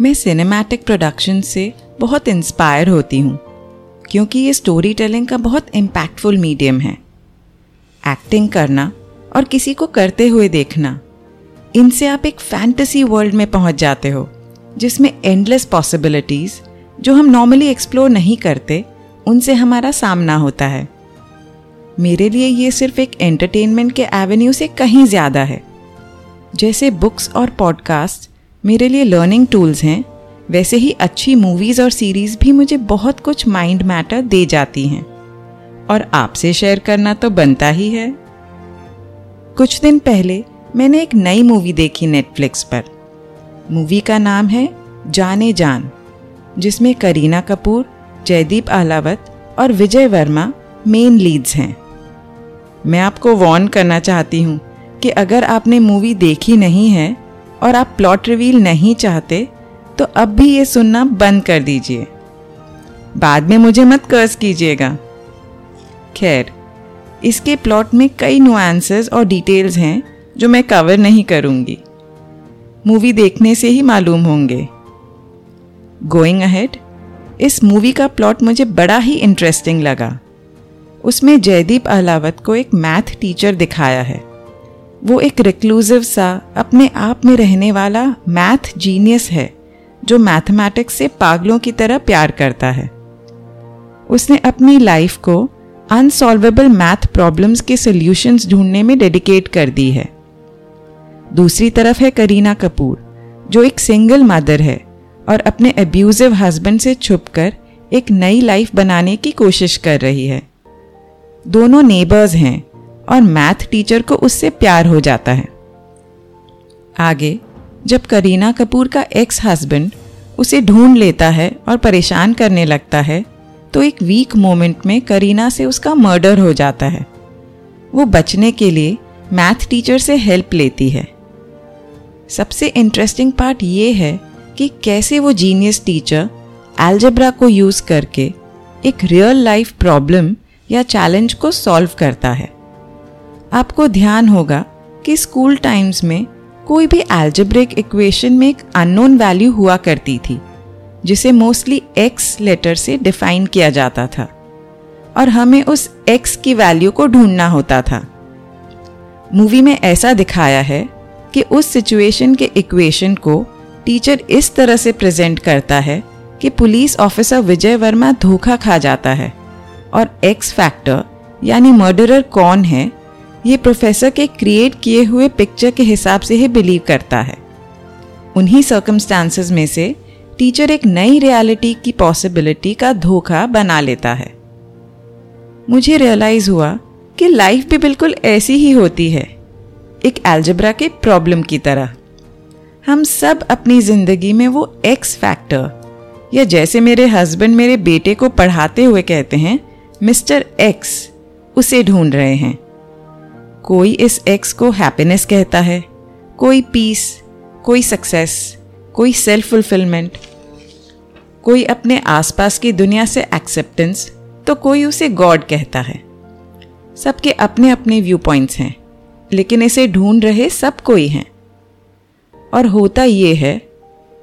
मैं cinematic production से बहुत इंस्पायर होती हूँ, क्योंकि ये स्टोरी टेलिंग का बहुत इम्पैक्टफुल मीडियम है। एक्टिंग करना और किसी को करते हुए देखना, इनसे आप एक फैंटेसी वर्ल्ड में पहुँच जाते हो, जिसमें एंडलेस पॉसिबिलिटीज जो हम नॉर्मली एक्सप्लोर नहीं करते, उनसे हमारा सामना होता है। मेरे लिए ये सिर्फ़ एक एंटरटेनमेंट के एवेन्यू से कहीं ज़्यादा है, जैसे बुक्स और पॉडकास्ट मेरे लिए लर्निंग टूल्स हैं। वैसे ही अच्छी मूवीज़ और सीरीज़ भी मुझे बहुत कुछ माइंड मैटर दे जाती हैं। और आपसे शेयर करना तो बनता ही है। कुछ दिन पहले मैंने एक नई मूवी देखी नेटफ्लिक्स पर। मूवी का नाम है जाने जान, जिसमें करीना कपूर, जयदीप आहलावत और विजय वर्मा मेन लीड्स हैं। मैं आपको वार्न करना चाहती हूँ कि अगर आपने मूवी देखी नहीं है और आप प्लॉट रिवील नहीं चाहते तो अब भी ये सुनना बंद कर दीजिए। बाद में मुझे मत कर्ज कीजिएगा। खैर, इसके प्लॉट में कई नुआंसेस और डिटेल्स हैं, जो मैं कवर नहीं करूँगी। मूवी देखने से ही मालूम होंगे। गोइंग अहेड इस मूवी का प्लॉट मुझे बड़ा ही इंटरेस्टिंग लगा। उसमें जयदीप अहलावत को एक मैथ टीचर दिखाया है। वो एक रिक्लूसिव सा, अपने आप में रहने वाला मैथ जीनियस है, जो मैथमेटिक्स से पागलों की तरह प्यार करता है। उसने अपनी लाइफ को अनसॉल्वेबल मैथ प्रॉब्लम्स के सॉल्यूशंस ढूँढने में डेडिकेट कर दी है। दूसरी तरफ़ है करीना कपूर, जो एक सिंगल मदर है और अपने अब्यूजिव हस्बैंड से छुपकर एक नई लाइफ बनाने की कोशिश कर रही है। दोनों नेबर्स हैं और मैथ टीचर को उससे प्यार हो जाता है। आगे, जब करीना कपूर का एक्स हस्बैंड उसे ढूंढ लेता है और परेशान करने लगता है तो एक वीक मोमेंट में करीना से उसका मर्डर हो जाता है। वो बचने के लिए मैथ टीचर से हेल्प लेती है। सबसे इंटरेस्टिंग पार्ट ये है कि कैसे वो जीनियस टीचर एल्जेब्रा को यूज़ करके एक रियल लाइफ प्रॉब्लम या चैलेंज को सॉल्व करता है। आपको ध्यान होगा कि स्कूल टाइम्स में कोई भी एल्जेब्रिक इक्वेशन में एक अननोन वैल्यू हुआ करती थी, जिसे मोस्टली एक्स लेटर से डिफाइन किया जाता था। और हमें उस एक्स की वैल्यू को ढूंढना होता था। मूवी में ऐसा दिखाया है कि उस सिचुएशन के इक्वेशन को टीचर इस तरह से प्रेजेंट करता है कि पुलिस ऑफिसर विजय वर्मा धोखा खा जाता है। और एक्स फैक्टर यानी मर्डरर कौन है ये प्रोफेसर के क्रिएट किए हुए पिक्चर के हिसाब से ही बिलीव करता है। उन्हीं सर्कमस्टांसेस में से टीचर एक नई रियलिटी की पॉसिबिलिटी का धोखा बना लेता है। मुझे रियलाइज़ हुआ कि लाइफ भी बिल्कुल ऐसी ही होती है, एक एल्जब्रा के प्रॉब्लम की तरह। हम सब अपनी ज़िंदगी में वो एक्स फैक्टर या जैसे मेरे हस्बैंड मेरे बेटे को पढ़ाते हुए कहते हैं, मिस्टर एक्स उसे ढूंढ रहे हैं। कोई इस एक्स को हैप्पीनेस कहता है, कोई पीस कोई सक्सेस कोई सेल्फ फुलफिलमेंट कोई अपने आसपास की दुनिया से एक्सेप्टेंस तो कोई उसे गॉड कहता है। सबके अपने अपने व्यू पॉइंट्स हैं, लेकिन इसे ढूंढ रहे सब कोई हैं। और होता ये है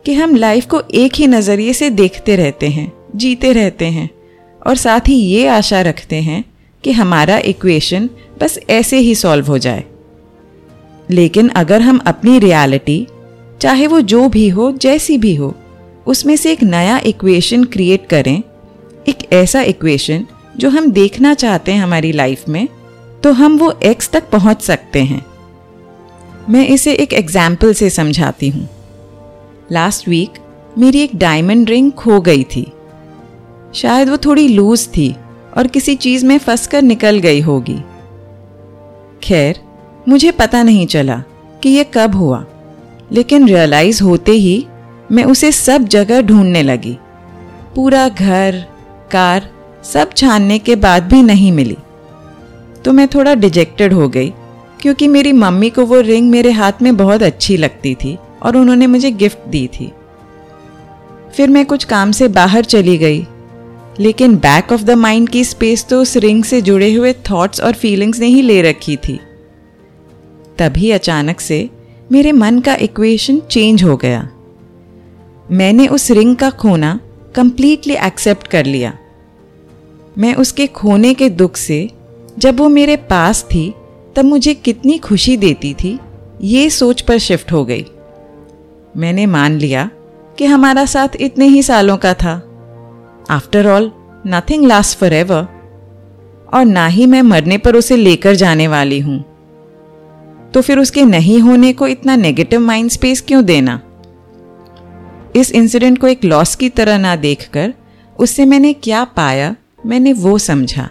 कि हम लाइफ को एक ही नज़रिए से देखते रहते हैं, जीते रहते हैं, और साथ ही ये आशा रखते हैं कि हमारा इक्वेशन बस ऐसे ही सॉल्व हो जाए। लेकिन अगर हम अपनी रियलिटी चाहे वो जो भी हो, जैसी भी हो, उसमें से एक नया इक्वेशन क्रिएट करें, एक ऐसा इक्वेशन जो हम देखना चाहते हैं हमारी लाइफ में तो हम वो एक्स तक पहुँच सकते हैं। मैं इसे एक एग्ज़ाम्पल से समझाती हूँ। लास्ट वीक मेरी एक डायमंड रिंग खो गई थी। शायद वो थोड़ी लूज थी। और किसी चीज़ में फंस कर निकल गई होगी। खैर, मुझे पता नहीं चला कि यह कब हुआ, लेकिन रियलाइज़ होते ही मैं उसे सब जगह ढूँढने लगी। पूरा घर, कार, सब छानने के बाद भी नहीं मिली। तो मैं थोड़ा डिजेक्टेड हो गई, क्योंकि मेरी मम्मी को वो रिंग मेरे हाथ में बहुत अच्छी लगती थी और उन्होंने मुझे गिफ्ट दी थी। फिर मैं कुछ काम से बाहर चली गई लेकिन बैक ऑफ़ द माइंड की स्पेस तो उस रिंग से जुड़े हुए थॉट्स और फीलिंग्स ने ही ले रखी थी। तभी अचानक से मेरे मन का इक्वेशन चेंज हो गया। मैंने उस रिंग का खोना कंप्लीटली एक्सेप्ट कर लिया। मैं उसके खोने के दुख से जब वो मेरे पास थी, तब मुझे कितनी खुशी देती थी, ये सोच पर शिफ्ट हो गई। मैंने मान लिया कि हमारा साथ इतने ही सालों का था। After all nothing last forever और ना ही मैं मरने पर उसे लेकर जाने वाली हूँ। तो फिर उसके नहीं होने को इतना नेगेटिव माइंड स्पेस क्यों देना? इस इंसिडेंट को एक लॉस की तरह ना देखकर उससे मैंने क्या पाया, मैंने वो समझा।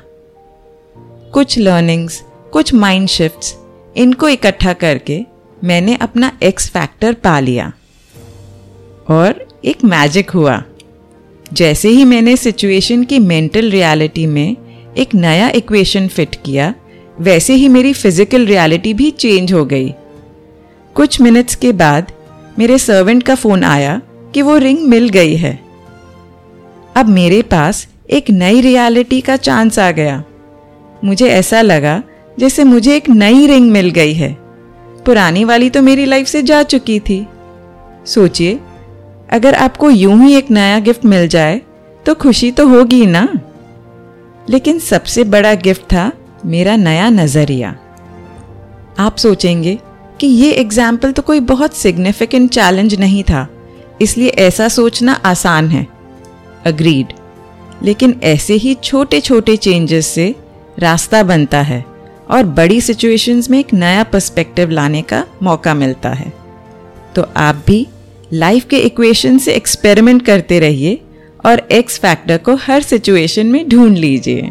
कुछ लर्निंग्स कुछ माइंड शिफ्ट्स इनको इकट्ठा करके मैंने अपना एक्स फैक्टर पा लिया। और एक मैजिक हुआ। जैसे ही मैंने सिचुएशन की मेंटल रियलिटी में एक नया इक्वेशन फिट किया, वैसे ही मेरी फ़िज़िकल रियलिटी भी चेंज हो गई। कुछ मिनट्स के बाद मेरे सर्वेंट का फ़ोन आया कि वो रिंग मिल गई है। अब मेरे पास एक नई रियलिटी का चांस आ गया। मुझे ऐसा लगा जैसे मुझे एक नई रिंग मिल गई है। पुरानी वाली तो मेरी लाइफ से जा चुकी थी। सोचिए अगर आपको यूँ ही एक नया गिफ्ट मिल जाए तो खुशी तो होगी ना? लेकिन सबसे बड़ा गिफ्ट था मेरा नया नज़रिया। आप सोचेंगे कि ये एग्ज़ाम्पल तो कोई बहुत सिग्निफिकेंट चैलेंज नहीं था, इसलिए ऐसा सोचना आसान है। अग्रीड लेकिन ऐसे ही छोटे छोटे चेंजेस से रास्ता बनता है और बड़ी सिचुएशंस में एक नया पर्सपेक्टिव लाने का मौका मिलता है। तो आप भी लाइफ के इक्वेशन से एक्सपेरिमेंट करते रहिए और एक्स फैक्टर को हर सिचुएशन में ढूंढ लीजिए।